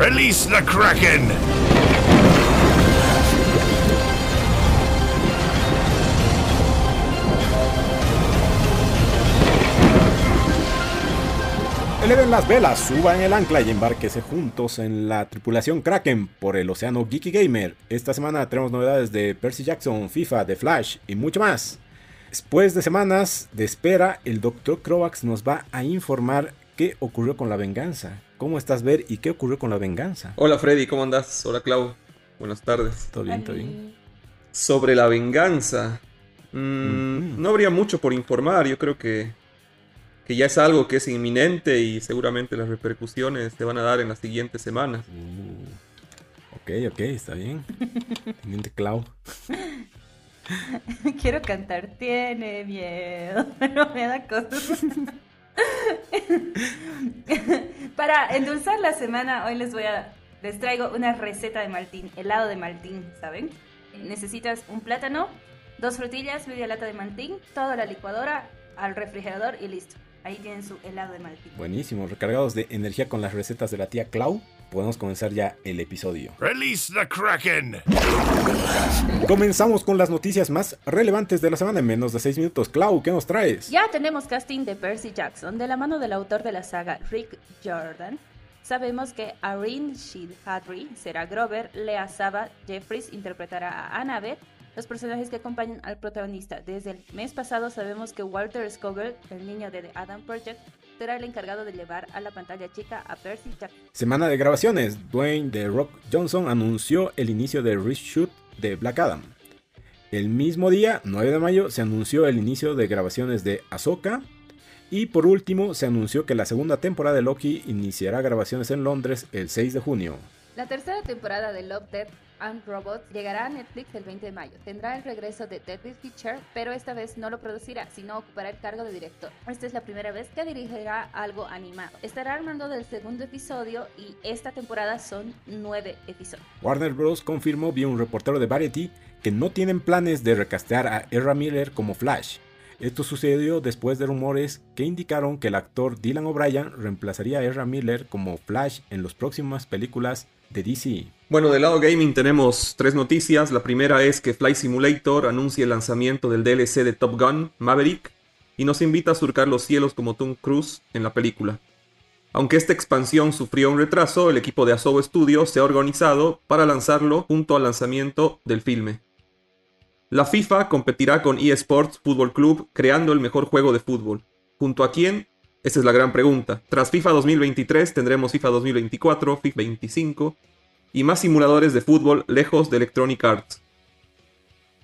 Release the Kraken! Eleven las velas, suban el ancla y embarquese juntos en la tripulación Kraken por el océano Geeky Gamer. Esta semana tenemos novedades de Percy Jackson, FIFA, The Flash y mucho más. Después de semanas de espera, el Dr. Crovax nos va a informar qué ocurrió con la venganza. ¿Cómo estás, Ver? ¿Y qué ocurrió con la venganza? Hola Freddy, ¿cómo andas? Hola Clau, buenas tardes. ¿Todo bien? ¿Todo bien? Sobre la venganza, mm, Ujú. no habría mucho por informar, yo creo que, que ya es algo que es inminente y seguramente las repercusiones se van a dar en las siguientes semanas. Uh, ok, ok, está bien. Teniente Clau. Quiero cantar, tiene miedo, pero me da cosas. Para endulzar la semana, hoy les voy a les traigo una receta de maltín, helado de maltín, ¿saben? Necesitas un plátano, dos frutillas, media lata de maltín, toda la licuadora al refrigerador y listo. Ahí tienen su helado de maltín. Buenísimo, recargados de energía con las recetas de la tía Clau, podemos comenzar ya el episodio. Release the Kraken! Comenzamos con las noticias más relevantes de la semana en menos de 6 minutos. Clau, ¿qué nos traes? Ya tenemos casting de Percy Jackson de la mano del autor de la saga Rick Jordan. Sabemos que Arin Sheed Hadri será Grover, Lea Saba Jeffries interpretará a Annabeth, los personajes que acompañan al protagonista. Desde el mes pasado sabemos que Walter Scoville, el niño de The Adam Project, será el encargado de llevar a la pantalla chica a Percy Jackson. Semana de grabaciones. Dwayne The Rock Johnson anunció el inicio de reshoot de Black Adam. El mismo día, 9 de mayo, se anunció el inicio de grabaciones de Ahsoka. Y por último, se anunció que la segunda temporada de Loki iniciará grabaciones en Londres el 6 de junio. La tercera temporada de Love, Death and Robots llegará a Netflix el 20 de mayo. Tendrá el regreso de David Fincher, pero esta vez no lo producirá, sino ocupará el cargo de director. Esta es la primera vez que dirigirá algo animado. Estará armando del segundo episodio y esta temporada son nueve episodios. Warner Bros. confirmó vía un reportero de Variety que no tienen planes de recastear a Ezra Miller como Flash. Esto sucedió después de rumores que indicaron que el actor Dylan O'Brien reemplazaría a Ezra Miller como Flash en las próximas películas de DC. Bueno, del lado gaming tenemos tres noticias. La primera es que Flight Simulator anuncia el lanzamiento del DLC de Top Gun, Maverick, y nos invita a surcar los cielos como Tom Cruise en la película. Aunque esta expansión sufrió un retraso, el equipo de Asobo Studios se ha organizado para lanzarlo junto al lanzamiento del filme. La FIFA competirá con eSports Football Club creando el mejor juego de fútbol. ¿Junto a quién? Esa es la gran pregunta. Tras FIFA 2023 tendremos FIFA 2024, FIFA 25 y más simuladores de fútbol lejos de Electronic Arts.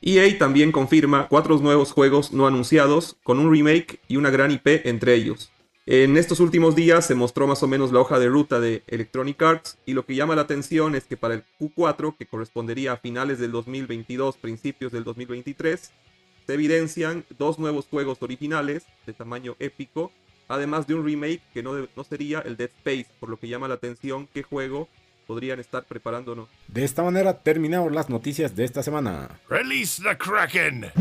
EA también confirma cuatro nuevos juegos no anunciados, con un remake y una gran IP entre ellos. En estos últimos días se mostró más o menos la hoja de ruta de Electronic Arts y lo que llama la atención es que para el Q4, que correspondería a finales del 2022, principios del 2023, se evidencian dos nuevos juegos originales de tamaño épico, además de un remake que no, no sería el Dead Space, por lo que llama la atención qué juego podrían estar preparándonos. De esta manera terminamos las noticias de esta semana. Release the Kraken!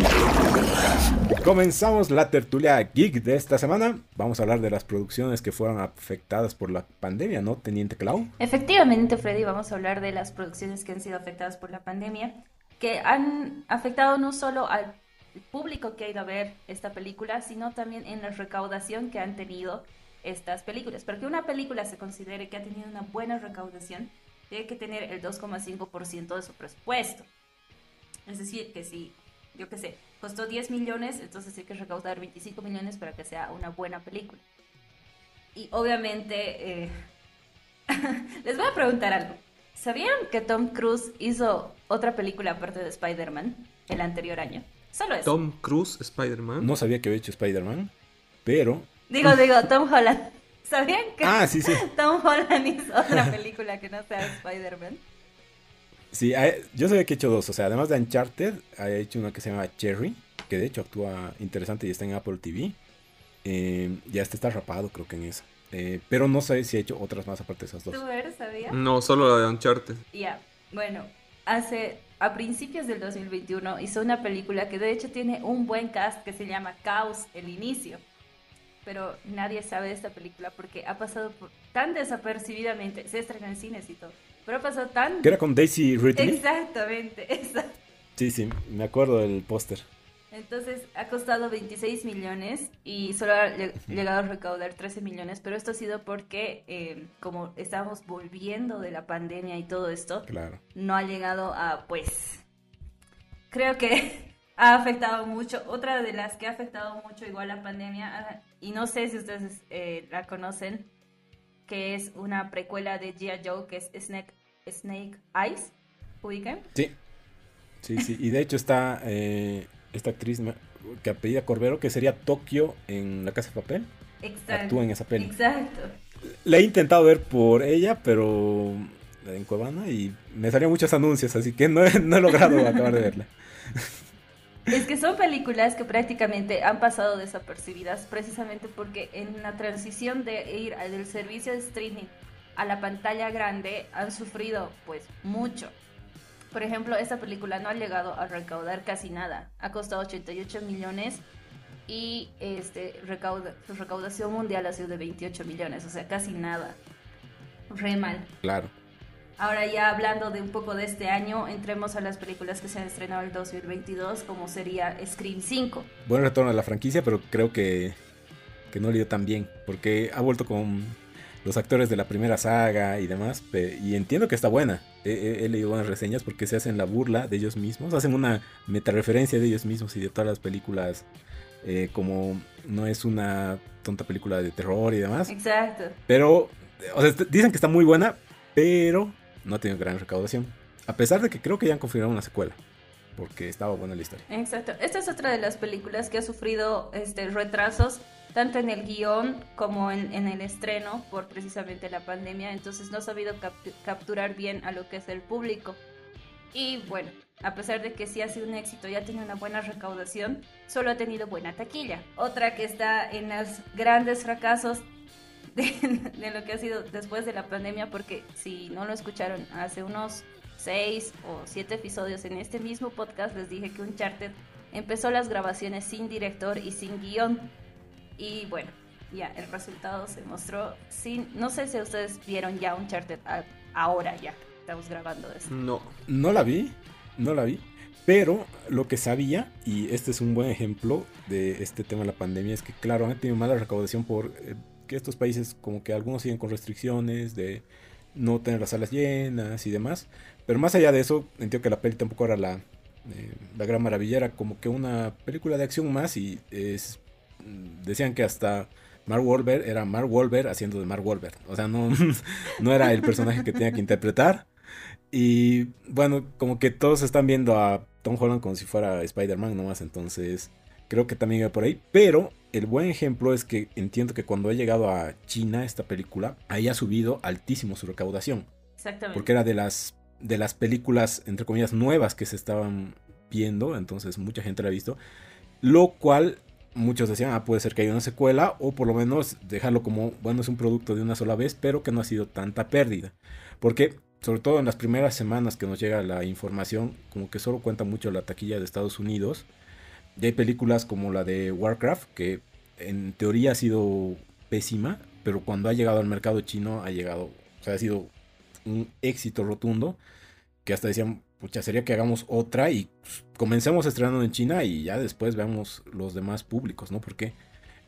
Comenzamos la tertulia geek de esta semana. Vamos a hablar de las producciones que fueron afectadas por la pandemia, ¿no, Teniente Clau? Efectivamente, Freddy, vamos a hablar de las producciones que han sido afectadas por la pandemia, que han afectado no solo al público que ha ido a ver esta película, sino también en la recaudación que han tenido estas películas. Para que una película se considere que ha tenido una buena recaudación, tiene que tener el 2,5% de su presupuesto. Es decir, que si, yo qué sé, costó 10 millones, entonces hay que recaudar 25 millones para que sea una buena película. Y obviamente, eh, les voy a preguntar algo. ¿Sabían que Tom Cruise hizo otra película aparte de Spider-Man el anterior año? Solo eso. Tom Cruise, Spider-Man. No sabía que había hecho Spider-Man, pero... Digo, digo, Tom Holland. ¿Sabían que Ah, sí, sí. Tom Holland hizo otra película que no sea Spider-Man? Sí, yo sabía que ha hecho dos. O sea, además de Uncharted, ha hecho una que se llama Cherry, que de hecho actúa interesante y está en Apple TV. Eh, ya este está rapado, creo que en esa. Eh, pero no sé si ha hecho otras más aparte de esas dos. ¿Tú eres, sabías? No, solo la de Uncharted. Ya, bueno, hace a principios del 2021 hizo una película que de hecho tiene un buen cast que se llama Caos, el inicio. Pero nadie sabe de esta película porque ha pasado por- tan desapercibidamente. Se estrena en cines y todo, pero ha pasado tan. Que era con Daisy Ridley. Exactamente. Sí, sí, me acuerdo del póster. Entonces ha costado 26 millones y solo ha lle- llegado a recaudar 13 millones, pero esto ha sido porque eh, como estábamos volviendo de la pandemia y todo esto, Claro. no ha llegado a, pues, creo que ha afectado mucho. Otra de las que ha afectado mucho igual la pandemia, ah, y no sé si ustedes eh, la conocen, que es una precuela de G.I. Joe, que es Snake, Snake Eyes, ¿ubican? Sí. Sí, sí. Y de hecho está eh, esta actriz que apellida Corbero, que sería Tokio en La Casa de Papel. Exacto. Actúa en esa peli. Exacto. La he intentado ver por ella, pero en Cuevana y me salían muchos anuncios, así que no he, no he logrado acabar de verla. Es que son películas que prácticamente han pasado desapercibidas precisamente porque en la transición de ir del servicio de streaming a la pantalla grande han sufrido pues mucho. Por ejemplo, esta película no ha llegado a recaudar casi nada. Ha costado 88 millones y este recauda, su recaudación mundial ha sido de 28 millones, o sea, casi nada. Re mal. Claro. Ahora ya hablando de un poco de este año, entremos a las películas que se han estrenado el 2022, como sería Scream 5. Buen retorno a la franquicia, pero creo que, que no le dio tan bien, porque ha vuelto con los actores de la primera saga y demás, y entiendo que está buena. He, he- he leído buenas reseñas porque se hacen la burla de ellos mismos, hacen una metareferencia de ellos mismos y de todas las películas, eh, como no es una tonta película de terror y demás, Exacto. pero o sea, dicen que está muy buena, pero no ha tenido gran recaudación, a pesar de que creo que ya han confirmado una secuela, porque estaba buena la historia. Exacto. Esta es otra de las películas que ha sufrido este, retrasos, tanto en el guion como en, el estreno, por precisamente la pandemia. Entonces no ha sabido cap- capturar bien a lo que es el público. Y bueno, a pesar de que sí ha sido un éxito y ha tenido una buena recaudación, solo ha tenido buena taquilla. Otra que está en los grandes fracasos de, de lo que ha sido después de la pandemia, porque si no lo escucharon hace unos seis o siete episodios en este mismo podcast, les dije que Uncharted empezó las grabaciones sin director y sin guion. Y bueno, ya el resultado se mostró sin... No sé si ustedes vieron ya Uncharted a- ahora ya. Estamos grabando esto. No. No la vi, no la vi. Pero lo que sabía, y este es un buen ejemplo de este tema de la pandemia, es que claro, han tenido mala recaudación por eh, que estos países como que algunos siguen con restricciones de no tener las salas llenas y demás. Pero más allá de eso, entiendo que la peli tampoco era la, eh, la gran maravilla, era como que una película de acción más y es, decían que hasta Mark Wahlberg era Mark Wahlberg haciendo de Mark Wahlberg. O sea, no, no era el personaje que tenía que interpretar. Y bueno, como que todos están viendo a Tom Holland como si fuera Spider-Man nomás, entonces creo que también iba por ahí. Pero el buen ejemplo es que entiendo que cuando ha llegado a China esta película, ahí ha subido altísimo su recaudación. Exactamente. Porque era de las, de las películas, entre comillas, nuevas que se estaban viendo, entonces mucha gente la ha visto. Lo cual muchos decían, ah, puede ser que haya una secuela, o por lo menos dejarlo como, bueno, es un producto de una sola vez, pero que no ha sido tanta pérdida. Porque, sobre todo en las primeras semanas que nos llega la información, como que solo cuenta mucho la taquilla de Estados Unidos. Y hay películas como la de Warcraft, que en teoría ha sido pésima, pero cuando ha llegado al mercado chino ha llegado, o sea, ha sido un éxito rotundo, que hasta decían, pucha, sería que hagamos otra y pues, comencemos estrenando en China y ya después veamos los demás públicos, ¿no? Porque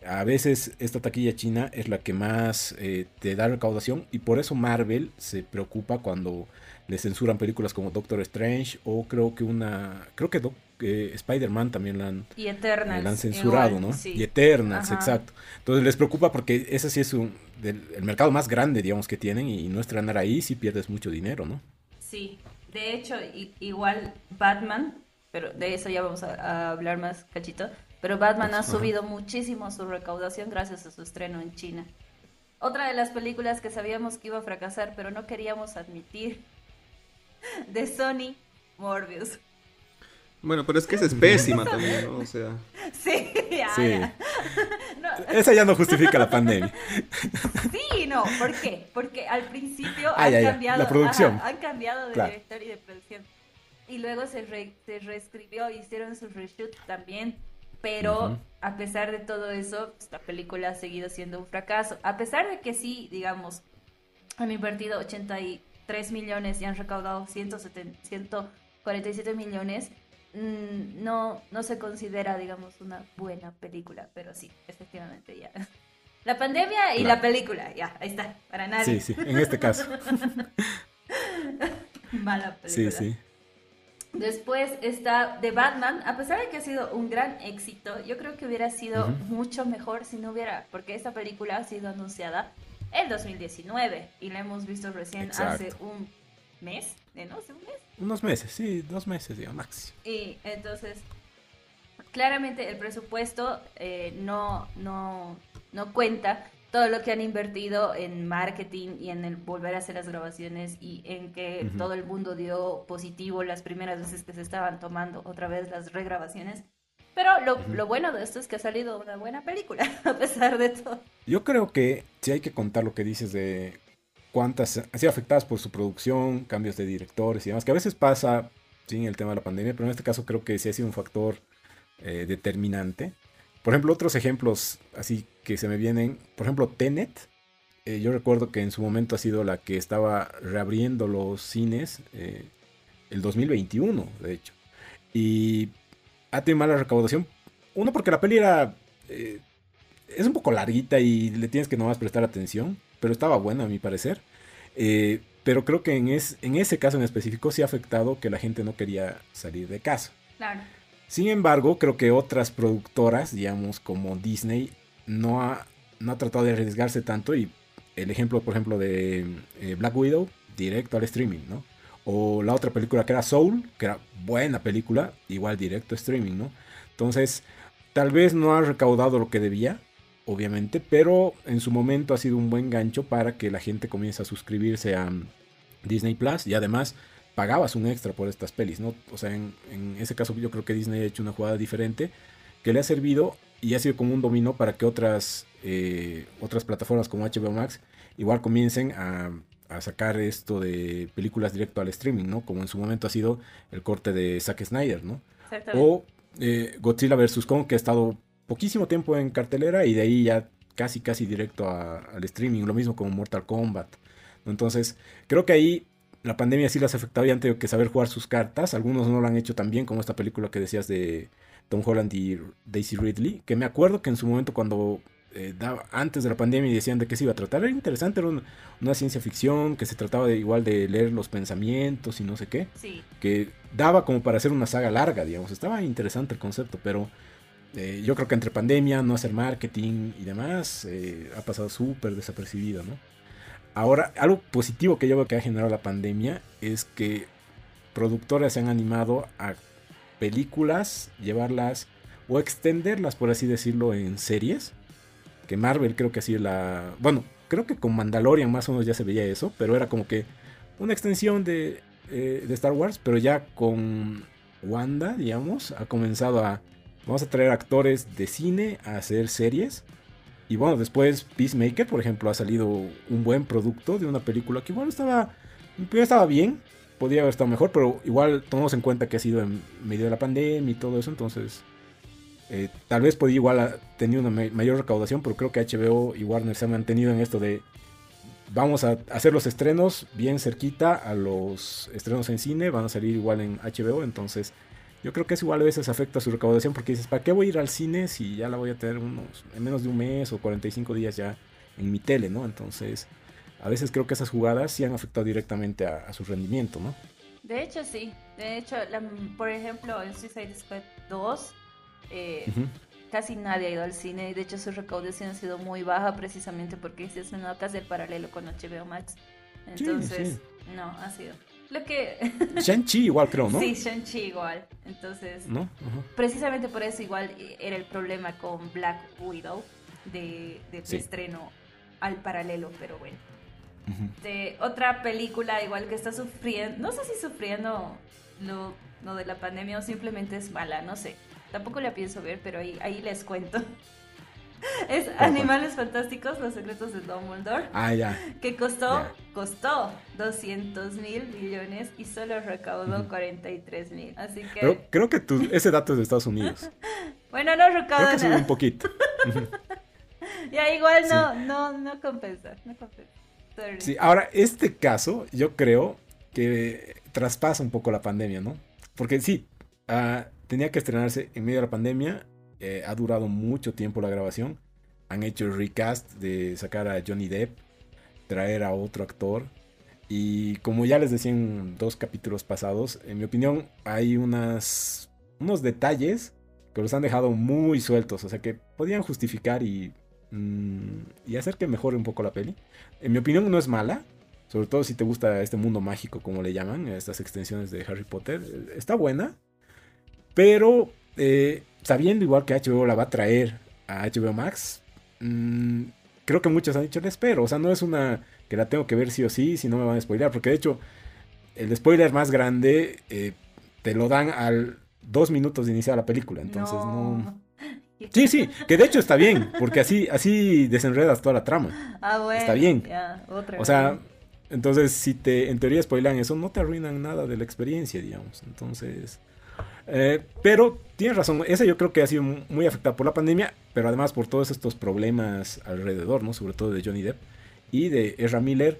a veces esta taquilla china es la que más eh, te da recaudación y por eso Marvel se preocupa cuando le censuran películas como Doctor Strange o creo que una, creo que eh, Spider-Man también la han, Y Eternals. la han censurado, igual, ¿no? sí. Y Eternals, Ajá. exacto. Entonces les preocupa porque ese sí es un, del- el mercado más grande, digamos, que tienen y no estrenar ahí sí pierdes mucho dinero, ¿no? Sí, de hecho, igual Batman, pero de eso ya vamos a, a hablar más cachito, pero Batman ha Ajá. subido muchísimo su recaudación gracias a su estreno en China. Otra de las películas que sabíamos que iba a fracasar, pero no queríamos admitir, de Sony, Morbius. Bueno, pero es que esa es pésima también, ¿no? O sea, Sí, ya, Sí. ya. No, Esa ya no justifica la pandemia. Sí, no, ¿por qué? Porque al principio Ah, han ya, ya, cambiado, la producción. ajá, han cambiado de Claro. director y de producción. Y luego se, re- se reescribió, hicieron su reshoot también. pero a pesar de todo eso, esta película ha seguido siendo un fracaso. A pesar de que sí, digamos, han invertido 83 millones y han recaudado 170 147 millones, mm, no, no se considera, digamos, una buena película, pero sí, efectivamente ya. La pandemia y Claro. la película, ya, ahí está, para nadie. Sí, sí, en este caso. Mala Sí, película. sí. Después está The Batman, a pesar de que ha sido un gran éxito, yo creo que hubiera sido mucho mejor si no hubiera, porque esta película ha sido anunciada el 2019 y la hemos visto recién hace un mes, ¿eh, ¿no? ¿Hace un mes? Unos meses, sí, dos meses, digamos, máximo. Y entonces, claramente el presupuesto eh, no, no, no cuenta todo lo que han invertido en marketing y en el volver a hacer las grabaciones y en que todo el mundo dio positivo las primeras veces que se estaban tomando otra vez las regrabaciones. Pero lo, Ujú. lo bueno de esto es que ha salido una buena película, a pesar de todo. Yo creo que sí hay que contar lo que dices de cuántas han sido afectadas por su producción, cambios de directores y demás, que a veces pasa sin el tema de la pandemia, pero en este caso creo que sí ha sido un factor eh, determinante. Por ejemplo, otros ejemplos así que se me vienen, por ejemplo, Tenet. eh, yo recuerdo que en su momento ha sido la que estaba reabriendo los cines eh, el 2021, de hecho. Y ha tenido mala recaudación. Uno, porque la peli era. eh, es un poco larguita y le tienes que nomás prestar atención. Pero estaba buena, a mi parecer. Eh, pero creo que en, es- en ese caso en específico sí ha afectado que la gente no quería salir de casa. Claro. Sin embargo, creo que otras productoras, digamos como Disney, no ha, no ha tratado de arriesgarse tanto. Y el ejemplo, por ejemplo, de eh, Black Widow, directo al streaming, ¿no? O la otra película que era Soul, que era buena película, igual directo a streaming, ¿no? Entonces, tal vez no ha recaudado lo que debía, obviamente, pero en su momento ha sido un buen gancho para que la gente comience a suscribirse a mm, Disney Plus y además pagabas un extra por estas pelis, ¿no? O sea, en, en ese caso yo creo que Disney ha hecho una jugada diferente que le ha servido y ha sido como un dominó para que otras, eh, otras plataformas como HBO Max igual comiencen a, a sacar esto de películas directo al streaming, ¿no? Como en su momento ha sido el corte de Zack Snyder, ¿no? O eh, Godzilla vs. Kong, que ha estado poquísimo tiempo en cartelera y de ahí ya casi, casi directo a- al streaming. Lo mismo como Mortal Kombat. Entonces, creo que ahí la pandemia sí las ha afectado y han tenido que saber jugar sus cartas. Algunos no lo han hecho tan bien como esta película que decías de Tom Holland y Daisy Ridley. Que me acuerdo que en su momento cuando... eh, daba- antes de la pandemia y decían de qué se iba a tratar. Era interesante, era un- una ciencia ficción que se trataba de igual de leer los pensamientos y no sé qué Sí. que daba como para hacer una saga larga, digamos. Estaba interesante el concepto, pero eh, yo creo que entre pandemia, no hacer marketing y demás, eh, ha pasado súper desapercibido, ¿no? Ahora, algo positivo que yo veo que ha generado la pandemia es que productoras se han animado a películas, llevarlas o extenderlas, por así decirlo, en series. Que Marvel creo que sido la... Bueno, creo que con Mandalorian más o menos ya se veía eso, pero era como que una extensión de, eh, de Star Wars, pero ya con Wanda, digamos, ha comenzado a... Vamos a traer actores de cine a hacer series. Y bueno, después Peacemaker, por ejemplo, ha salido un buen producto de una película que igual estaba, estaba bien, podría haber estado mejor, pero igual tomamos en cuenta que ha sido en medio de la pandemia y todo eso, entonces eh, tal vez podía igual tener una ma- mayor recaudación, pero creo que HBO y Warner se han mantenido en esto de vamos a hacer los estrenos bien cerquita a los estrenos en cine, van a salir igual en HBO, entonces yo creo que eso igual a veces afecta su recaudación porque dices, ¿para qué voy a ir al cine si ya la voy a tener unos en menos de un mes o 45 días ya en mi tele, ¿no? Entonces, a veces creo que esas jugadas sí han afectado directamente a, a su rendimiento, ¿no? De hecho, sí. De hecho, la- por ejemplo, en Suicide Squad 2, eh, casi nadie ha ido al cine y de hecho su recaudación ha sido muy baja precisamente porque se estrenó casi el paralelo con HBO Max. Sí, Entonces, sí. no, ha sido. Lo que... Shang-Chi igual creo, ¿no? Sí, Shang-Chi igual. Entonces, ¿No? Ajá. precisamente por eso igual era el problema con Black Widow de, de Sí. estreno al paralelo, pero bueno. Ujú. de otra película igual que está sufriendo, no sé si sufriendo lo, lo de la pandemia o simplemente es mala, no sé. Tampoco la pienso ver, pero ahí, ahí les cuento. Es? Animales Fantásticos, Los Secretos de Dumbledore, Ah, ya. que costó, Ya. costó 200 mil millones y solo recaudó Ujú. 43 mil. Así que Pero creo que tu- ese dato es de Estados Unidos. Bueno, no Creo recauda que nada. un poquito. Ya igual Sí. no, no, no compensa, no compensa. Sorry. Sí, ahora, este caso, yo creo que traspasa un poco la pandemia, ¿no? Porque sí, ah, tenía que estrenarse en medio de la pandemia, eh, ha durado mucho tiempo la grabación, han hecho el recast de sacar a Johnny Depp, traer a otro actor, y como ya les decía en dos capítulos pasados, en mi opinión hay unas, unos detalles que los han dejado muy sueltos, o sea que podían justificar y, mm, y hacer que mejore un poco la peli. En mi opinión no es mala, sobre todo si te gusta este mundo mágico, como le llaman, estas extensiones de Harry Potter. Está buena, pero eh, sabiendo igual que HBO la va a traer a HBO Max, mm, creo que muchos han dicho, le espero. O sea, no es una que la tengo que ver sí o sí, si no me van a spoilear, porque de hecho, el spoiler más grande eh, te lo dan al dos minutos de iniciar la película, entonces no... Sí, sí, que de hecho está bien, porque así, así desenredas toda la trama. Ah, bueno. Está bien. ya, otra O sea, vez. entonces si te en teoría spoilan eso, no te arruinan nada de la experiencia, digamos. Entonces, eh, pero tienes razón, esa yo creo que ha sido mu- muy afectada por la pandemia, pero además por todos estos problemas alrededor, ¿no? Sobre todo de Johnny Depp y de Ezra Miller.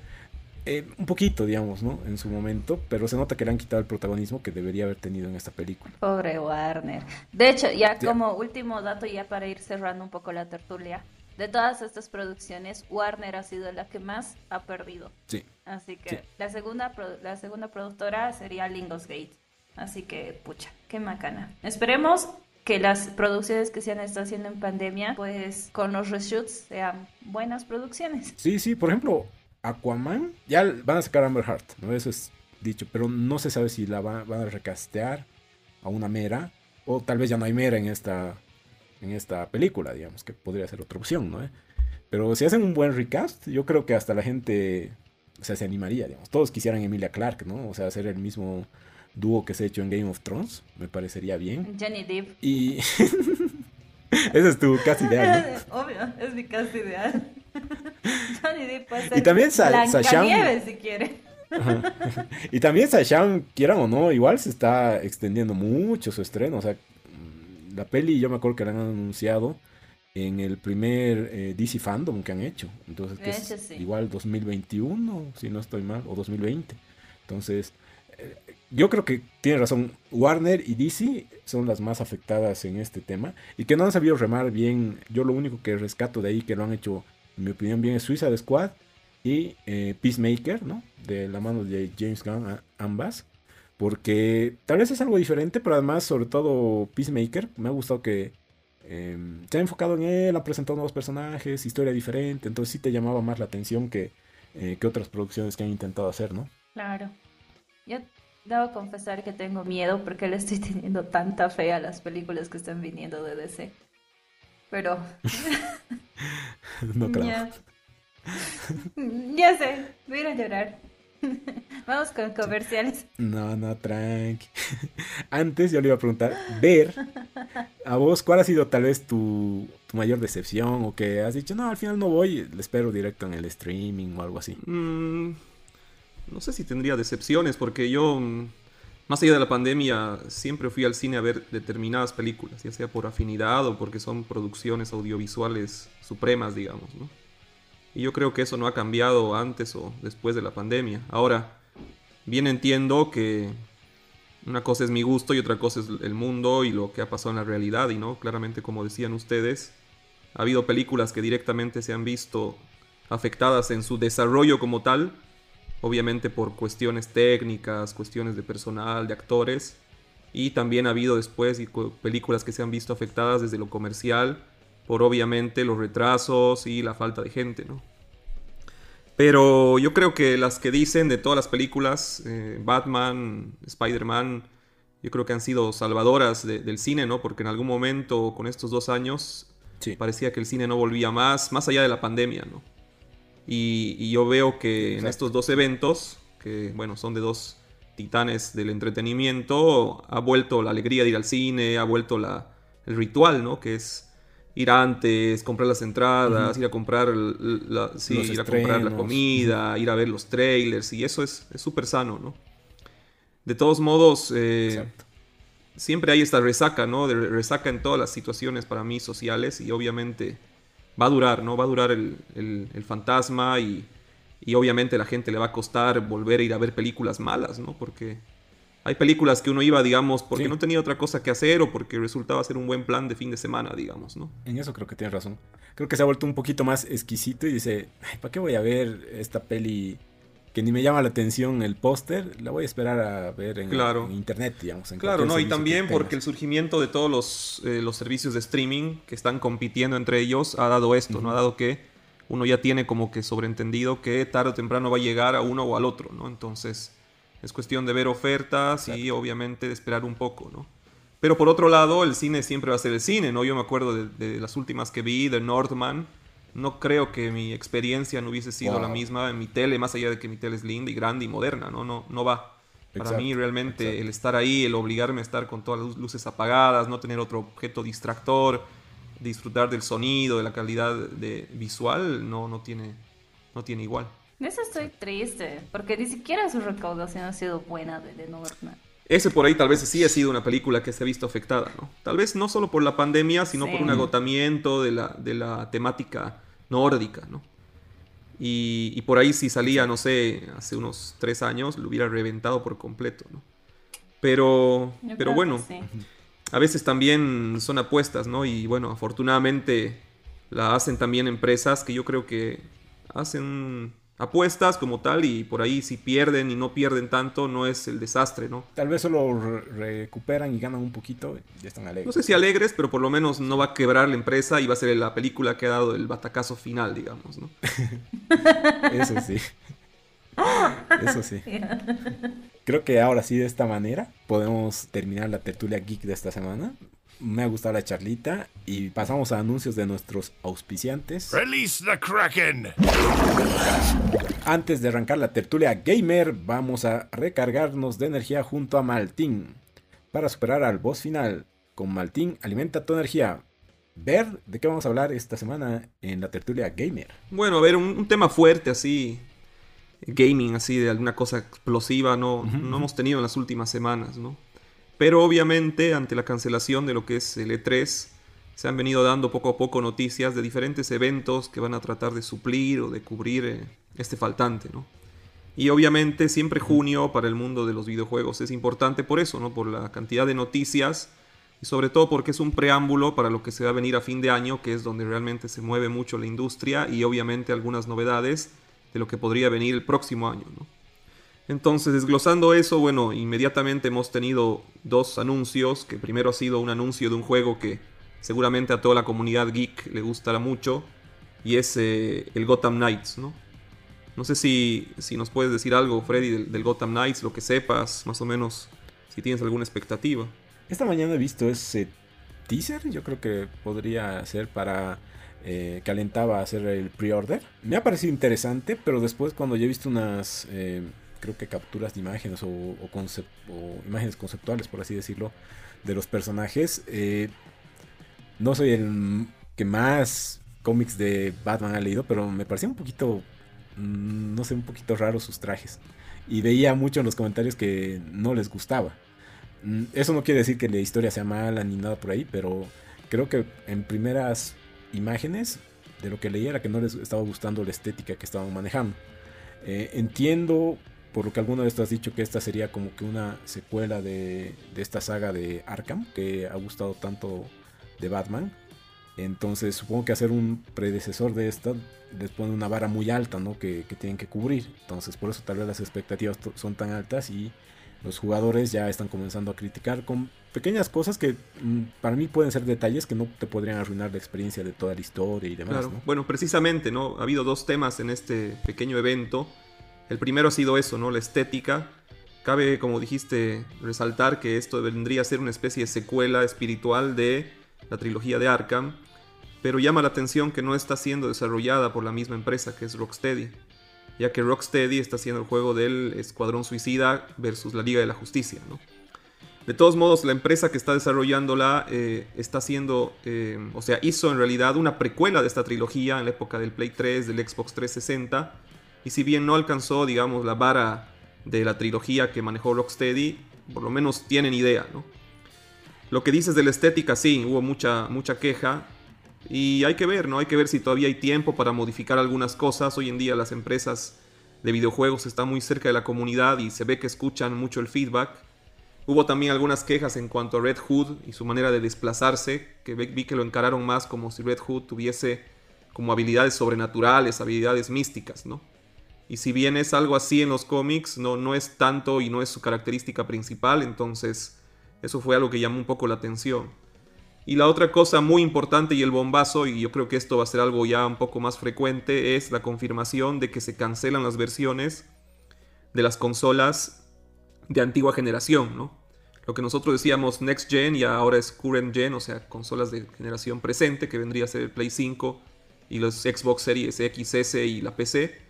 eh, un poquito, digamos, ¿no? En su momento, pero se nota que le han quitado el protagonismo que debería haber tenido en esta película. Pobre Warner. De hecho, ya como último dato, ya para ir cerrando un poco la tertulia, de todas estas producciones, Warner ha sido la que más ha perdido. Sí. Así que Sí. la segunda la segunda productora sería Lionsgate. Así que, pucha, qué macana. Esperemos que las producciones que se han estado haciendo en pandemia, pues con los reshoots sean buenas producciones. Sí, sí, por ejemplo, Aquaman, ya van a sacar Amber Heart, ¿no? Eso es dicho, pero no se sabe si la va- van a recastear a una Mera, o tal vez ya no hay Mera en esta, en esta película, digamos, que podría ser otra opción, ¿no? Pero si hacen un buen recast, yo creo que hasta la gente, se animaría, digamos. Todos quisieran Emilia Clarke, ¿no? O sea, hacer el mismo dúo que se ha hecho en Game of Thrones, me parecería bien. Jenny Depp. Y ese es tu casi ideal, ¿no? Obvio, es mi caso ideal. Johnny Depp puede Y ser también Sa- Sasham- si quiere. Y también Sasham, quieran o no, igual se está extendiendo mucho su estreno. O sea, la peli yo me acuerdo que la han anunciado en el primer eh, DC Fandom que han hecho. Entonces, que De es hecho, sí. igual 2021, si no estoy mal, o 2020. Entonces, yo creo que tiene razón. Warner y DC son las más afectadas en este tema y que no han sabido remar bien. Yo lo único que rescato de ahí que lo han hecho, en mi opinión, bien es Suicide Squad y eh, Peacemaker, ¿no? De la mano de James Gunn, ambas. Porque tal vez es algo diferente, pero además, sobre todo Peacemaker, me ha gustado que eh, se ha enfocado en él, ha presentado nuevos personajes, historia diferente, entonces sí te llamaba más la atención que, eh, que otras producciones que han intentado hacer, ¿no? Claro. Yo debo confesar que tengo miedo porque le estoy teniendo tanta fe a las películas que están viniendo de DC. Pero no creo. ya, ya sé, voy a ir a llorar. Vamos con comerciales. No, no, tranqui. Antes yo le iba a preguntar, ver, a vos, ¿cuál ha sido tal vez tu, tu mayor decepción? O que has dicho, no, al final no voy, le espero directo en el streaming o algo así. Mm, no sé si tendría decepciones, porque yo, mm, más allá de la pandemia, siempre fui al cine a ver determinadas películas, ya sea por afinidad o porque son producciones audiovisuales supremas, digamos, ¿no? Y yo creo que eso no ha cambiado antes o después de la pandemia. Ahora, bien entiendo que una cosa es mi gusto y otra cosa es el mundo y lo que ha pasado en la realidad, y no, claramente como decían ustedes, ha habido películas que directamente se han visto afectadas en su desarrollo como tal, obviamente por cuestiones técnicas, cuestiones de personal, de actores, y también ha habido después películas que se han visto afectadas desde lo comercial, por obviamente los retrasos y la falta de gente, ¿no? Pero yo creo que las que dicen de todas las películas, eh, Batman, Spider-Man, yo creo que han sido salvadoras de- del cine, ¿no? Porque en algún momento, con estos dos años, Sí. parecía que el cine no volvía más, más allá de la pandemia, ¿no? Y, y yo veo que en estos dos eventos, que bueno, son de dos titanes del entretenimiento, ha vuelto la alegría de ir al cine, ha vuelto la, el ritual, ¿no? Que es ir antes, comprar las entradas, ir a comprar, la, sí, ir a comprar la comida, ir a ver los trailers, y eso es es súper sano, ¿no? De todos modos, eh, siempre hay esta resaca, ¿no? De resaca en todas las situaciones para mí sociales y obviamente va a durar, ¿no? Va a durar el, el, fantasma y, y, obviamente la gente le va a costar volver a ir a ver películas malas, ¿no? Porque hay películas que uno iba, digamos, porque no tenía otra cosa que hacer o porque resultaba ser un buen plan de fin de semana, digamos, ¿no? En eso creo que tienes razón. Creo que se ha vuelto un poquito más exquisito y dice, ¿para qué voy a ver esta peli que ni me llama la atención el póster, la voy a esperar a ver en, internet, digamos. claro, no, y también porque el surgimiento de todos los, eh, los, servicios de streaming que están compitiendo entre ellos ha dado esto, ¿no? Ha dado que uno ya tiene como que sobreentendido que tarde o temprano va a llegar a uno o al otro, ¿no? Entonces es cuestión de ver ofertas y obviamente de esperar un poco, ¿no? Pero por otro lado, el cine siempre va a ser el cine, ¿no? Yo me acuerdo de, de las últimas que vi, de Northman, no creo que mi experiencia no hubiese sido la misma en mi tele, más allá de que mi tele es linda y grande y moderna, no, no, no va. Para mí realmente el estar ahí, el obligarme a estar con todas las luces apagadas, no tener otro objeto distractor, disfrutar del sonido, de la calidad de visual, no, no, tiene, no tiene igual. eso estoy triste, porque ni siquiera su recaudación ha sido buena de, de Northman. Ese por ahí tal vez sí ha sido una película que se ha visto afectada, ¿no? Tal vez no solo por la pandemia, sino por un agotamiento de la, de la temática nórdica, ¿no? Y, por ahí si salía, no sé, hace unos tres años, lo hubiera reventado por completo, ¿no? Pero, pero bueno, a veces también son apuestas, ¿no? Y bueno, afortunadamente la hacen también empresas que yo creo que hacen apuestas como tal y por ahí si pierden y no pierden tanto no es el desastre, ¿no? Tal vez solo recuperan y ganan un poquito y ya están alegres. No sé si alegres, pero por lo menos no va a quebrar la empresa y va a ser la película que ha dado el batacazo final, digamos, ¿no? Eso sí. Eso sí. Creo que ahora sí de esta manera podemos terminar la tertulia geek de esta semana me ha gustado la charlita y pasamos a anuncios de nuestros auspiciantes. Release the Kraken. Antes de arrancar la tertulia gamer, vamos a recargarnos de energía junto a Maltín para superar al boss final. Con Maltín alimenta tu energía. Ver de qué vamos a hablar esta semana en la tertulia gamer. Bueno, a ver, un, tema fuerte así, gaming así, de alguna cosa explosiva, no, no hemos tenido en las últimas semanas, ¿no? Pero obviamente ante la cancelación de lo que es el E3, se han venido dando poco a poco noticias de diferentes eventos que van a tratar de suplir o de cubrir eh, este faltante, ¿no? Y obviamente siempre junio para el mundo de los videojuegos es importante por eso, ¿no? Por la cantidad de noticias y sobre todo porque es un preámbulo para lo que se va a venir a fin de año, que es donde realmente se mueve mucho la industria y obviamente algunas novedades de lo que podría venir el próximo año, ¿no? Entonces, desglosando eso, bueno, inmediatamente hemos tenido dos anuncios, que primero ha sido un anuncio de un juego que seguramente a toda la comunidad geek le gustará mucho, y es eh, el Gotham Knights, ¿no? No sé si, si nos puedes decir algo, Freddy, del, Gotham Knights, lo que sepas, más o menos, si tienes alguna expectativa. Esta mañana he visto ese teaser, yo creo que podría ser para eh, que alentaba a hacer el pre-order. Me ha parecido interesante, pero después cuando ya he visto unas... Eh, creo que capturas de imágenes o, imágenes conceptuales, por así decirlo, de los personajes. Eh, no soy el que más cómics de Batman ha leído, pero me parecía un poquito, mm, no sé, un poquito raro sus trajes. Y veía mucho en los comentarios que no les gustaba. Mm, eso no quiere decir que la historia sea mala ni nada por ahí, pero creo que en primeras imágenes de lo que leía era que no les estaba gustando la estética que estaban manejando. Eh, entiendo por lo que alguna vez tú has dicho que esta sería como que una secuela de, esta saga de Arkham, que ha gustado tanto de Batman. Entonces supongo que hacer un predecesor de esta les pone una vara muy alta, ¿no? Que, tienen que cubrir. Entonces por eso tal vez las expectativas son tan altas y los jugadores ya están comenzando a criticar con pequeñas cosas que mm, para mí pueden ser detalles que no te podrían arruinar la experiencia de toda la historia y demás. Bueno, precisamente, ¿no? Ha habido dos temas en este pequeño evento el primero ha sido eso, ¿no? La estética. Cabe, como dijiste, resaltar que esto vendría a ser una especie de secuela espiritual de la trilogía de Arkham, pero llama la atención que no está siendo desarrollada por la misma empresa que es Rocksteady, ya que Rocksteady está haciendo el juego del Escuadrón Suicida versus la Liga de la Justicia, ¿no? De todos modos, la empresa que está desarrollándola eh, está haciendo, eh, o sea, hizo en realidad una precuela de esta trilogía en la época del Play 3, del Xbox 360, y si bien no alcanzó, digamos, la vara de la trilogía que manejó Rocksteady, por lo menos tienen idea, ¿no? Lo que dices de la estética, sí, hubo mucha, mucha queja. Y hay que ver, ¿no? Hay que ver si todavía hay tiempo para modificar algunas cosas. Hoy en día las empresas de videojuegos están muy cerca de la comunidad y se ve que escuchan mucho el feedback. Hubo también algunas quejas en cuanto a Red Hood y su manera de desplazarse, que vi que lo encararon más como si Red Hood tuviese como habilidades sobrenaturales, habilidades místicas, ¿no? Y si bien es algo así en los cómics, no, no es tanto y no es su característica principal, entonces eso fue algo que llamó un poco la atención. Y la otra cosa muy importante y el bombazo, y yo creo que esto va a ser algo ya un poco más frecuente, es la confirmación de que se cancelan las versiones de las consolas de antigua generación, ¿no? Lo que nosotros decíamos Next Gen y ahora es Current Gen, o sea, consolas de generación presente, que vendría a ser el Play 5 y los Xbox Series XS y la PC.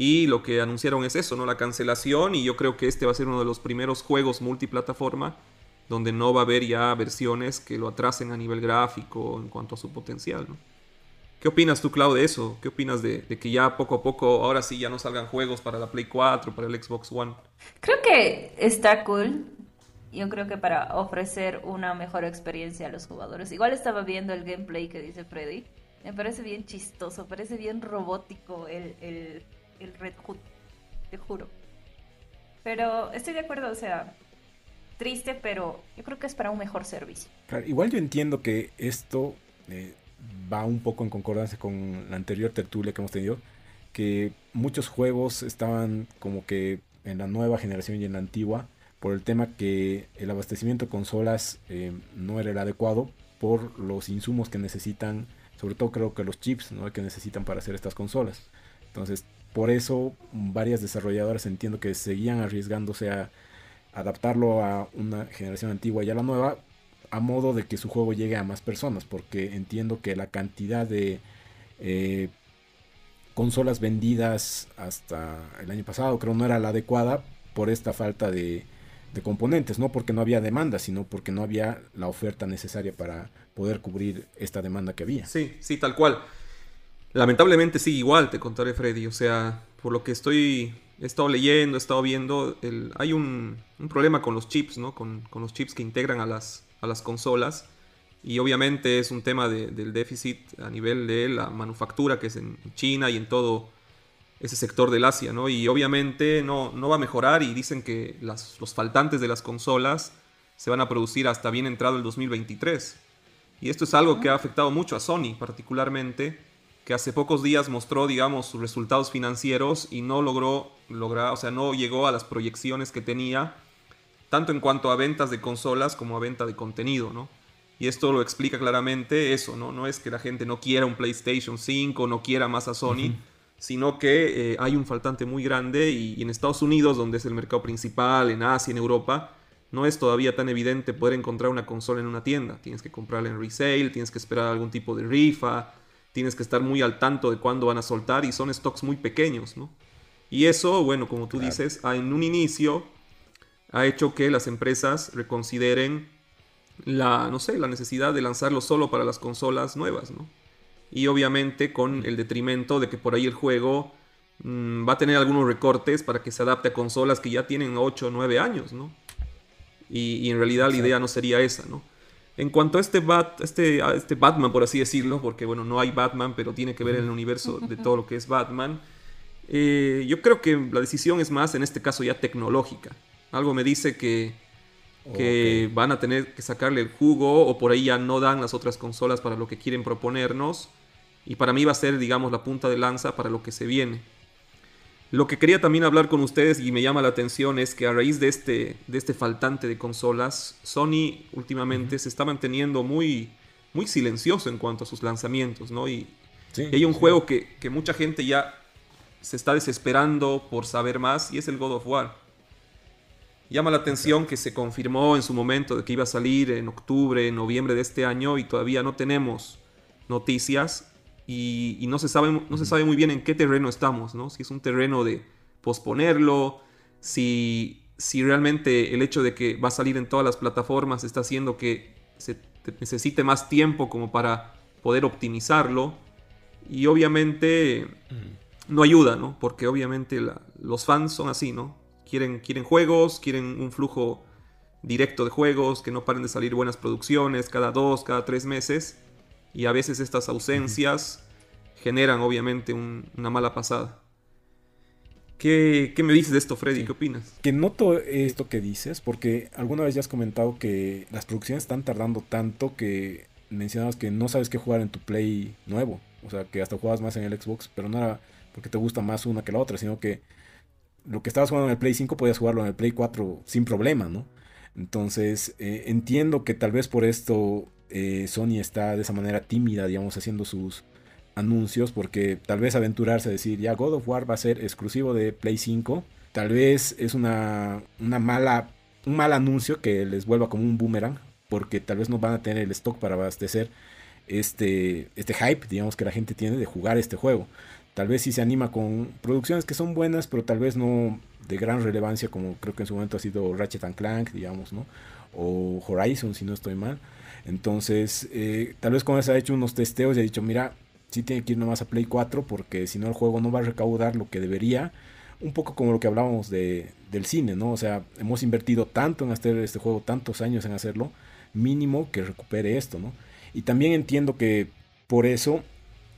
Y lo que anunciaron es eso, ¿no? La cancelación y yo creo que este va a ser uno de los primeros juegos multiplataforma donde no va a haber ya versiones que lo atrasen a nivel gráfico en cuanto a su potencial, ¿no? ¿Qué opinas tú, Clau, de eso? ¿Qué opinas de, que ya poco a poco, ahora sí, ya no salgan juegos para la Play 4, para el Xbox One? Creo que está cool. Yo creo que para ofrecer una mejor experiencia a los jugadores. Igual estaba viendo el gameplay que dice Freddy. Me parece bien chistoso, parece bien robótico el, el Red Hood, te juro. Pero estoy de acuerdo, o sea, triste, pero yo creo que es para un mejor servicio. igual yo entiendo que esto eh, va un poco en concordancia con la anterior tertulia que hemos tenido, que muchos juegos estaban como que en la nueva generación y en la antigua, por el tema que el abastecimiento de consolas eh, no era el adecuado por los insumos que necesitan, sobre todo creo que los chips ¿no? que necesitan para hacer estas consolas. Entonces, por eso varias desarrolladoras entiendo que seguían arriesgándose a adaptarlo a una generación antigua y a la nueva, a modo de que su juego llegue a más personas, porque entiendo que la cantidad de eh, consolas vendidas hasta el año pasado creo no era la adecuada por esta falta de, de componentes, no porque no había demanda, sino porque no había la oferta necesaria para poder cubrir esta demanda que había. Sí, sí, tal cual. Lamentablemente sí, igual te contaré Freddy, o sea, por lo que estoy he estado leyendo, he estado viendo, hay un, problema con los chips, ¿no? Con, los chips que integran a las, consolas. Y obviamente es un tema del déficit a nivel de la manufactura que es en China y en todo ese sector del Asia, ¿no? Y obviamente no, va a mejorar y dicen que los faltantes de las consolas se van a producir hasta bien entrado el 2023. Y esto es algo que ha afectado mucho a Sony particularmente que hace pocos días mostró, digamos, sus resultados financieros y no logró, lograr, o sea, no llegó a las proyecciones que tenía, tanto en cuanto a ventas de consolas como a venta de contenido, ¿no? Y esto lo explica claramente eso, ¿no? No es que la gente no quiera un PlayStation 5, no quiera más a Sony, sino que eh, hay un faltante muy grande y, y en Estados Unidos, donde es el mercado principal, en Asia, en Europa, no es todavía tan evidente poder encontrar una consola en una tienda. Tienes que comprarla en resale, tienes que esperar algún tipo de rifa, tienes que estar muy al tanto de cuándo van a soltar y son stocks muy pequeños, ¿no? Y eso, bueno, como tú dices, en un inicio ha hecho que las empresas reconsideren la, no sé, la necesidad de lanzarlo solo para las consolas nuevas, ¿no? Y obviamente con el detrimento de que por ahí el juego mm, va a tener algunos recortes para que se adapte a consolas que ya tienen 8 o 9 años, ¿no? Y, en realidad la idea no sería esa, ¿no? En cuanto a este, Bat, este, este Batman, por así decirlo, porque bueno, no hay Batman, pero tiene que ver en el universo de todo lo que es Batman, eh, yo creo que la decisión es más, en este caso, ya tecnológica. Algo me dice que, que van a tener que sacarle el jugo o por ahí ya no dan las otras consolas para lo que quieren proponernos. Y para mí va a ser, digamos, la punta de lanza para lo que se viene. Lo que quería también hablar con ustedes y me llama la atención es que a raíz de este, de este faltante de consolas, Sony últimamente se está manteniendo muy, muy silencioso en cuanto a sus lanzamientos, ¿no? Y, hay un juego que, que, mucha gente ya se está desesperando por saber más y es el God of War. Llama la atención que se confirmó en su momento de que iba a salir en octubre, noviembre de este año y todavía no tenemos noticias y, no, se sabe, no se sabe muy bien en qué terreno estamos, ¿no? Si es un terreno de posponerlo, si, si realmente el hecho de que va a salir en todas las plataformas está haciendo que se necesite más tiempo como para poder optimizarlo. Y obviamente no ayuda, ¿no? Porque obviamente los fans son así, ¿no? Quieren, quieren juegos, quieren un flujo directo de juegos, que no paren de salir buenas producciones cada dos, cada tres meses. Y a veces estas ausencias generan obviamente una mala pasada. ¿Qué, me dices de esto, Freddy? ¿Qué opinas? Que noto esto que dices, porque alguna vez ya has comentado que las producciones están tardando tanto que mencionabas que no sabes qué jugar en tu Play nuevo. O sea, que hasta juegas más en el Xbox, pero no era porque te gusta más una que la otra, sino que lo que estabas jugando en el Play 5 podías jugarlo en el Play 4 sin problema, ¿no? Entonces, eh, entiendo que tal vez por esto eh, Sony está de esa manera tímida, digamos, haciendo sus anuncios, porque tal vez aventurarse a decir, ya God of War va a ser exclusivo de Play 5, tal vez es una, una mala, un mal anuncio que les vuelva como un boomerang, porque tal vez no van a tener el stock para abastecer este, este hype, digamos, que la gente tiene de jugar este juego. Tal vez sí se anima con producciones que son buenas, pero tal vez no de gran relevancia, como creo que en su momento ha sido Ratchet and Clank, digamos, ¿no? O Horizon, si no estoy mal. Entonces, eh, tal vez con eso ha hecho unos testeos y ha dicho, mira, sí tiene que ir nomás a Play 4 porque si no el juego no va a recaudar lo que debería. Un poco como lo que hablábamos de, del cine, ¿no? O sea, hemos invertido tanto en hacer este juego, tantos años en hacerlo, mínimo que recupere esto, ¿no? Y también entiendo que por eso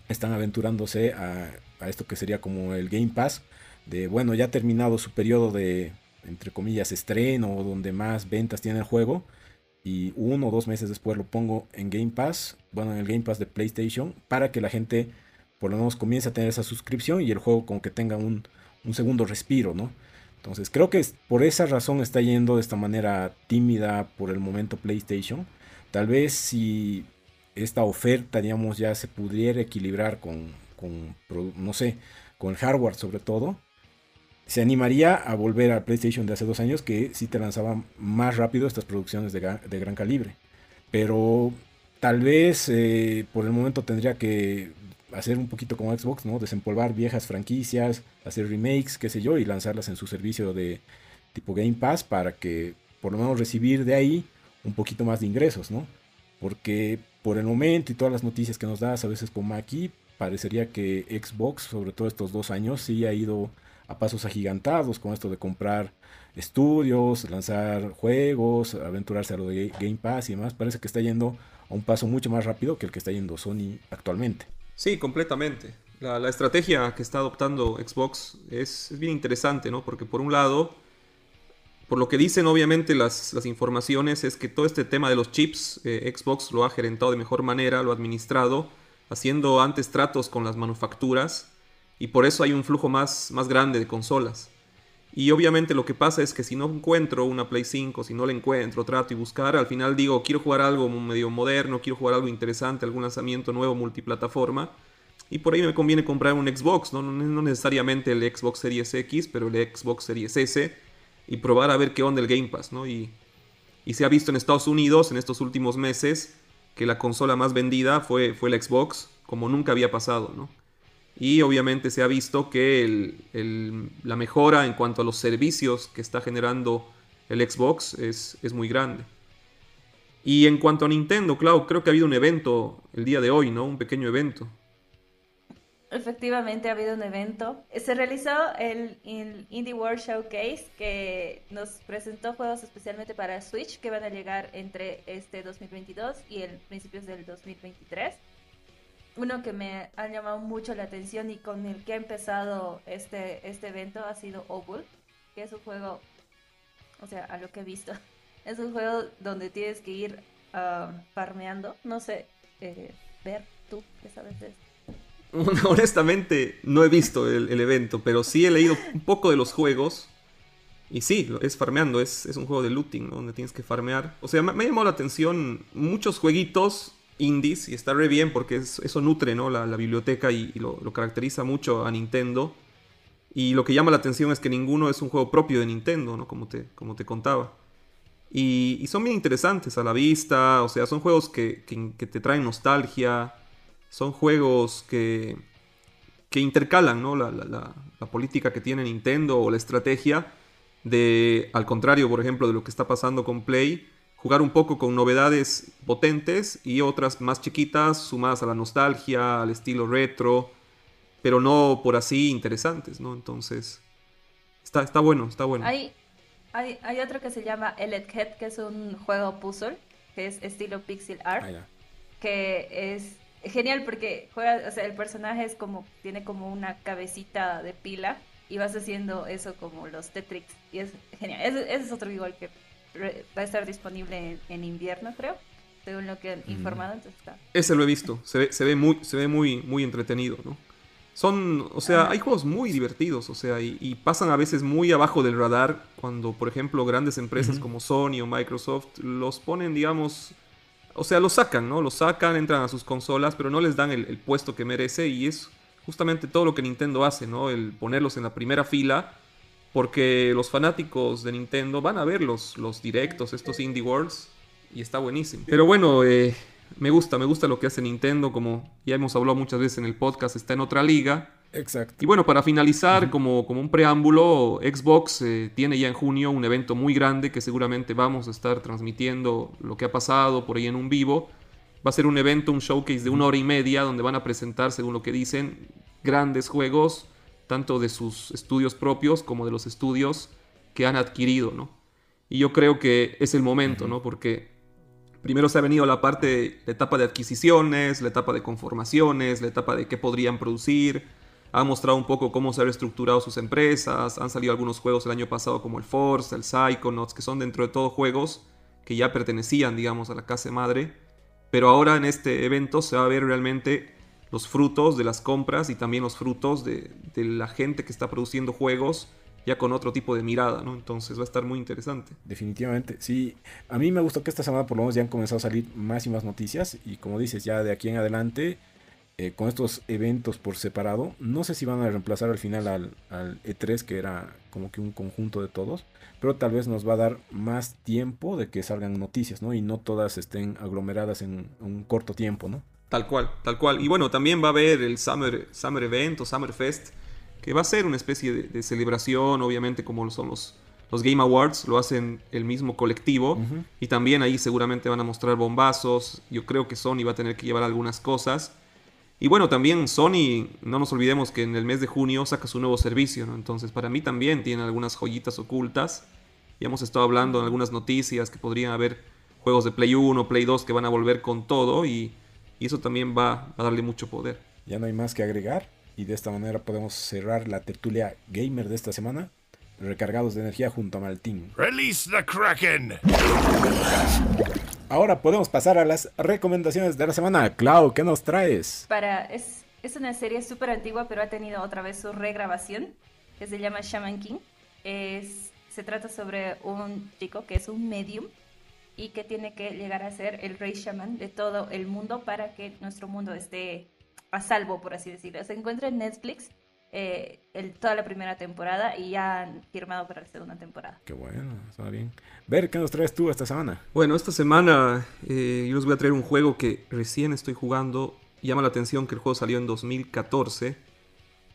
están aventurándose a, a esto que sería como el Game Pass, de bueno, ya ha terminado su periodo de, entre comillas, estreno donde más ventas tiene el juego y uno o dos meses después lo pongo en Game Pass, bueno, en el Game Pass de PlayStation, para que la gente por lo menos comience a tener esa suscripción y el juego como que tenga un, segundo respiro, ¿no? Entonces creo que por esa razón está yendo de esta manera tímida por el momento PlayStation. Tal vez si esta oferta, digamos, ya se pudiera equilibrar con, con no sé, con el hardware sobre todo, se animaría a volver a PlayStation de hace dos años que sí te lanzaba más rápido estas producciones de, gran calibre. Pero tal vez eh, por el momento tendría que hacer un poquito como Xbox, ¿no? Desempolvar viejas franquicias, hacer remakes, qué sé yo, y lanzarlas en su servicio de tipo Game Pass para que por lo menos recibir de ahí un poquito más de ingresos, ¿no? Porque por el momento y todas las noticias que nos das a veces como aquí, parecería que Xbox, sobre todo estos dos años, sí ha ido a pasos agigantados con esto de comprar estudios, lanzar juegos, aventurarse a lo de Game Pass y demás. Parece que está yendo a un paso mucho más rápido que el que está yendo Sony actualmente. Sí, completamente. La, estrategia que está adoptando Xbox es, bien interesante, ¿no? Porque por un lado, por lo que dicen obviamente las, informaciones, es que todo este tema de los chips, eh, Xbox lo ha gerentado de mejor manera, lo ha administrado, haciendo antes tratos con las manufacturas y por eso hay un flujo más, más grande de consolas. Y obviamente lo que pasa es que si no encuentro una Play 5, si no la encuentro, trato y buscar, al final digo, quiero jugar algo medio moderno, quiero jugar algo interesante, algún lanzamiento nuevo multiplataforma. Y por ahí me conviene comprar un Xbox, no, no necesariamente el Xbox Series X, pero el Xbox Series S. Y probar a ver qué onda el Game Pass, ¿no? Y, y se ha visto en Estados Unidos en estos últimos meses que la consola más vendida fue, fue el Xbox, como nunca había pasado, ¿no? Y obviamente se ha visto que la mejora en cuanto a los servicios que está generando el Xbox es, muy grande. Y en cuanto a Nintendo, Cloud, creo que ha habido un evento el día de hoy, ¿no? Un pequeño evento. Efectivamente ha habido un evento. Se realizó el, el, Indie World Showcase que nos presentó juegos especialmente para Switch que van a llegar entre este 2022 y el principios del 2023 uno que me ha llamado mucho la atención y con el que ha empezado este, este evento ha sido Obul, que es un juego, o sea, a lo que he visto, es un juego donde tienes que ir uh, farmeando, no sé, eh, ver tú, ¿qué sabes de esto? Honestamente, no he visto el, evento, pero sí he leído un poco de los juegos. Y sí, es farmeando, es, es un juego de looting, donde tienes que farmear. O sea, me, me llamado la atención muchos jueguitos indies y está re bien porque eso nutre ¿no? la, biblioteca y, lo, caracteriza mucho a Nintendo. Y lo que llama la atención es que ninguno es un juego propio de Nintendo, ¿no? como, te, contaba. Y, son bien interesantes a la vista, o sea, son juegos que, te traen nostalgia, son juegos que, que intercalan ¿no? la, la política que tiene Nintendo o la estrategia de, al contrario, por ejemplo, de lo que está pasando con Play, jugar un poco con novedades potentes y otras más chiquitas, sumadas a la nostalgia, al estilo retro, pero no por así interesantes, ¿no? Entonces, está, está bueno, está bueno. Hay, Hay, hay otro que se llama Eled Head, que es un juego puzzle, que es estilo pixel art, Ah, que es genial porque juega, o sea, el personaje es como, tiene como una cabecita de pila y vas haciendo eso como los Tetrix y es genial. Ese, ese es otro igual que va a estar disponible en, en invierno, creo, según lo que han informado, entonces está. Ese lo he visto. Se ve, se ve muy, se ve muy, muy entretenido, ¿no? Son, o sea, hay juegos muy divertidos, o sea, y, y pasan a veces muy abajo del radar cuando, por ejemplo, grandes empresas como Sony o Microsoft los ponen, digamos, o sea, los sacan, ¿no? Los sacan, entran a sus consolas, pero no les dan el, el puesto que merece y es justamente todo lo que Nintendo hace, ¿no? El ponerlos en la primera fila porque los fanáticos de Nintendo van a ver los, los directos, estos Indie Worlds, y está buenísimo. Pero bueno, eh, me gusta, me gusta lo que hace Nintendo, como ya hemos hablado muchas veces en el podcast, está en otra liga. Exacto. Y bueno, para finalizar, como, como un preámbulo, Xbox eh, tiene ya en junio un evento muy grande que seguramente vamos a estar transmitiendo lo que ha pasado por ahí en un vivo. Va a ser un evento, un showcase de una hora y media, donde van a presentar, según lo que dicen, grandes juegos, tanto de sus estudios propios como de los estudios que han adquirido, ¿no? Y yo creo que es el momento, ¿no? Porque primero se ha venido la parte, la etapa de adquisiciones, la etapa de conformaciones, la etapa de qué podrían producir. Ha mostrado un poco cómo se han reestructurado sus empresas. Han salido algunos juegos el año pasado como el Force, el Psychonauts, que son dentro de todo juegos que ya pertenecían, digamos, a la casa madre. Pero ahora en este evento se va a ver realmente los frutos de las compras y también los frutos de, la gente que está produciendo juegos ya con otro tipo de mirada, ¿no? Entonces va a estar muy interesante. Definitivamente, sí. A mí me gustó que esta semana por lo menos ya han comenzado a salir más y más noticias. Y como dices, ya de aquí en adelante, eh, con estos eventos por separado, no sé si van a reemplazar al final al, al E3, que era como que un conjunto de todos. Pero tal vez nos va a dar más tiempo de que salgan noticias, ¿no? Y no todas estén aglomeradas en un corto tiempo, ¿no? Tal cual, tal cual. Y bueno, también va a haber el Summer, Summer Event o Summer Fest, que va a ser una especie de, de celebración, obviamente como son los, los Game Awards, lo hacen el mismo colectivo. Y también ahí seguramente van a mostrar bombazos. Yo creo que Sony va a tener que llevar algunas cosas. Y bueno, también Sony, no nos olvidemos que en el mes de junio saca su nuevo servicio, ¿no? Entonces para mí también tiene algunas joyitas ocultas. Ya hemos estado hablando en algunas noticias que podrían haber juegos de Play 1, Play 2 que van a volver con todo y, y eso también va a darle mucho poder. Ya no hay más que agregar. Y de esta manera podemos cerrar la tertulia gamer de esta semana. Recargados de energía junto a Maltín. Release the Kraken! Ahora podemos pasar a las recomendaciones de la semana. Clau, ¿qué nos traes? Para, es, es una serie súper antigua, pero ha tenido otra vez su regrabación, que se llama Shaman King. Es, se trata sobre un chico que es un medium y que tiene que llegar a ser el rey shaman de todo el mundo para que nuestro mundo esté a salvo, por así decirlo. Se encuentra en Netflix eh, el- toda la primera temporada y ya han firmado para la segunda temporada. Qué bueno, suena bien. Ver, ¿qué nos traes tú esta semana? Bueno, esta semana eh, yo les voy a traer un juego que recién estoy jugando. Llama la atención que el juego salió en 2014,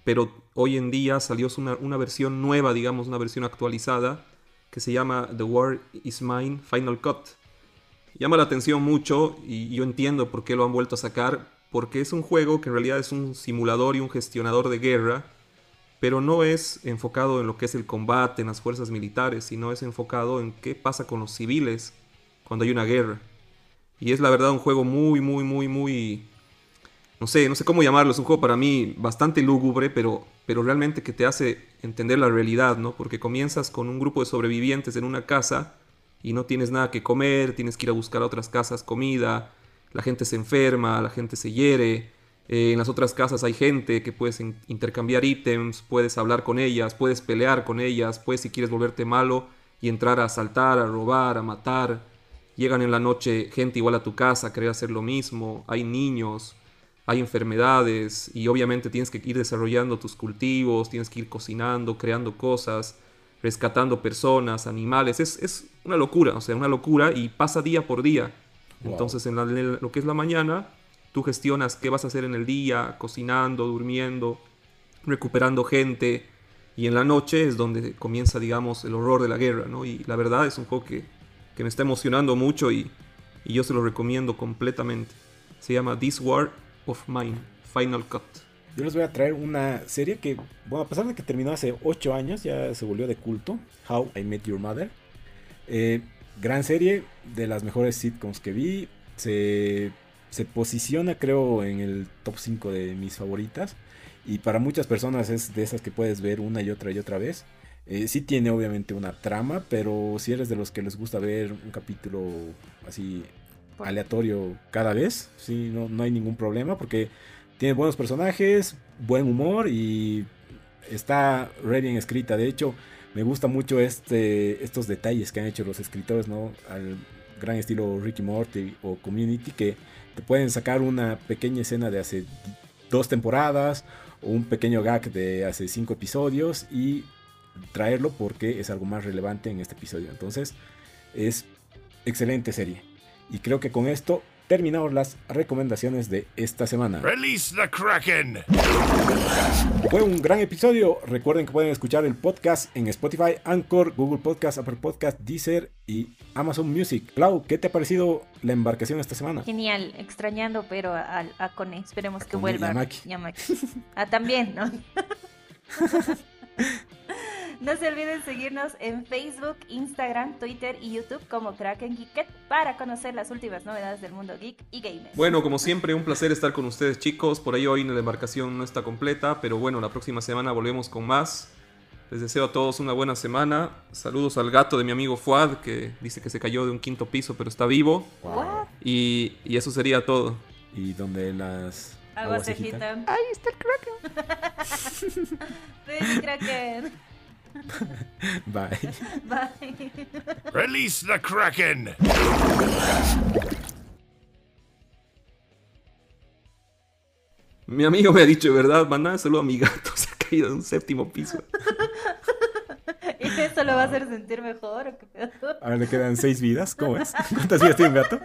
pero hoy en día salió una, una versión nueva, digamos, una versión actualizada, que se llama The War Is Mine Final Cut. Llama la atención mucho y yo entiendo por qué lo han vuelto a sacar, porque es un juego que en realidad es un simulador y un gestionador de guerra, pero no es enfocado en lo que es el combate, en las fuerzas militares, sino es enfocado en qué pasa con los civiles cuando hay una guerra. Y es la verdad un juego muy, muy, muy, muy... No sé, no sé cómo llamarlo, es un juego para mí bastante lúgubre, pero, pero realmente que te hace entender la realidad, ¿no? Porque comienzas con un grupo de sobrevivientes en una casa y no tienes nada que comer, tienes que ir a buscar a otras casas comida, la gente se enferma, la gente se hiere, eh, en las otras casas hay gente que puedes in- intercambiar ítems, puedes hablar con ellas, puedes pelear con ellas, puedes si quieres volverte malo y entrar a asaltar, a robar, a matar. Llegan en la noche gente igual a tu casa a querer hacer lo mismo, hay niños, hay enfermedades y obviamente tienes que ir desarrollando tus cultivos, tienes que ir cocinando, creando cosas, rescatando personas, animales. Es, es una locura, o sea, una locura y pasa día por día. Wow. Entonces, en, la- en lo que es la mañana, tú gestionas qué vas a hacer en el día, cocinando, durmiendo, recuperando gente. Y en la noche es donde comienza, digamos, el horror de la guerra, ¿no? Y la verdad es un juego que, que me está emocionando mucho y, y yo se lo recomiendo completamente. Se llama This War of Mine, Final Cut. yo les voy a traer una serie que, bueno, a pesar de que terminó hace 8 años, ya se volvió de culto, How I Met Your Mother. Eh, gran serie, de las mejores sitcoms que vi, se, se posiciona creo en el top 5 de mis favoritas. Y para muchas personas es de esas que puedes ver una y otra y otra vez. Eh, sí tiene obviamente una trama, pero si eres de los que les gusta ver un capítulo así aleatorio cada vez, sí, no, no hay ningún problema porque tiene buenos personajes, buen humor y está re bien escrita. De hecho, me gusta mucho este, estos detalles que han hecho los escritores, ¿no? Al gran estilo Ricky Morty o Community, que te pueden sacar una pequeña escena de hace dos temporadas o un pequeño gag de hace cinco episodios y traerlo porque es algo más relevante en este episodio. Entonces, es excelente serie. Y creo que con esto terminamos las recomendaciones de esta semana. Release the Kraken! Fue un gran episodio. Recuerden que pueden escuchar el podcast en Spotify, Anchor, Google Podcast, Apple Podcast, Deezer y Amazon Music. Clau, ¿qué te ha parecido la embarcación esta semana? Genial, extrañando pero a, a- Cone, esperemos que Cone vuelva. y a Maki. Y a Maki. Ah, también, ¿no? No se olviden seguirnos en Facebook, Instagram, Twitter y YouTube como Kraken Geeket para conocer las últimas novedades del mundo geek y gamer. Bueno, como siempre, un placer estar con ustedes, chicos. Por ahí hoy la embarcación no está completa, pero bueno, la próxima semana volvemos con más. Les deseo a todos una buena semana. Saludos al gato de mi amigo Fuad, que dice que se cayó de un quinto piso, pero está vivo. What? Y, y eso sería todo. Y donde las Aguas aguas se se agitan. agitan. Ahí está el Kraken. Kraken. Bye. Bye. Release the Kraken! Mi amigo me ha dicho, de verdad, mandá saludo a mi gato, se ha caído de un séptimo piso. ¿Y eso lo va a hacer sentir mejor o qué pedo? Ahora le quedan seis vidas. ¿Cómo es? ¿Cuántas vidas tiene un gato?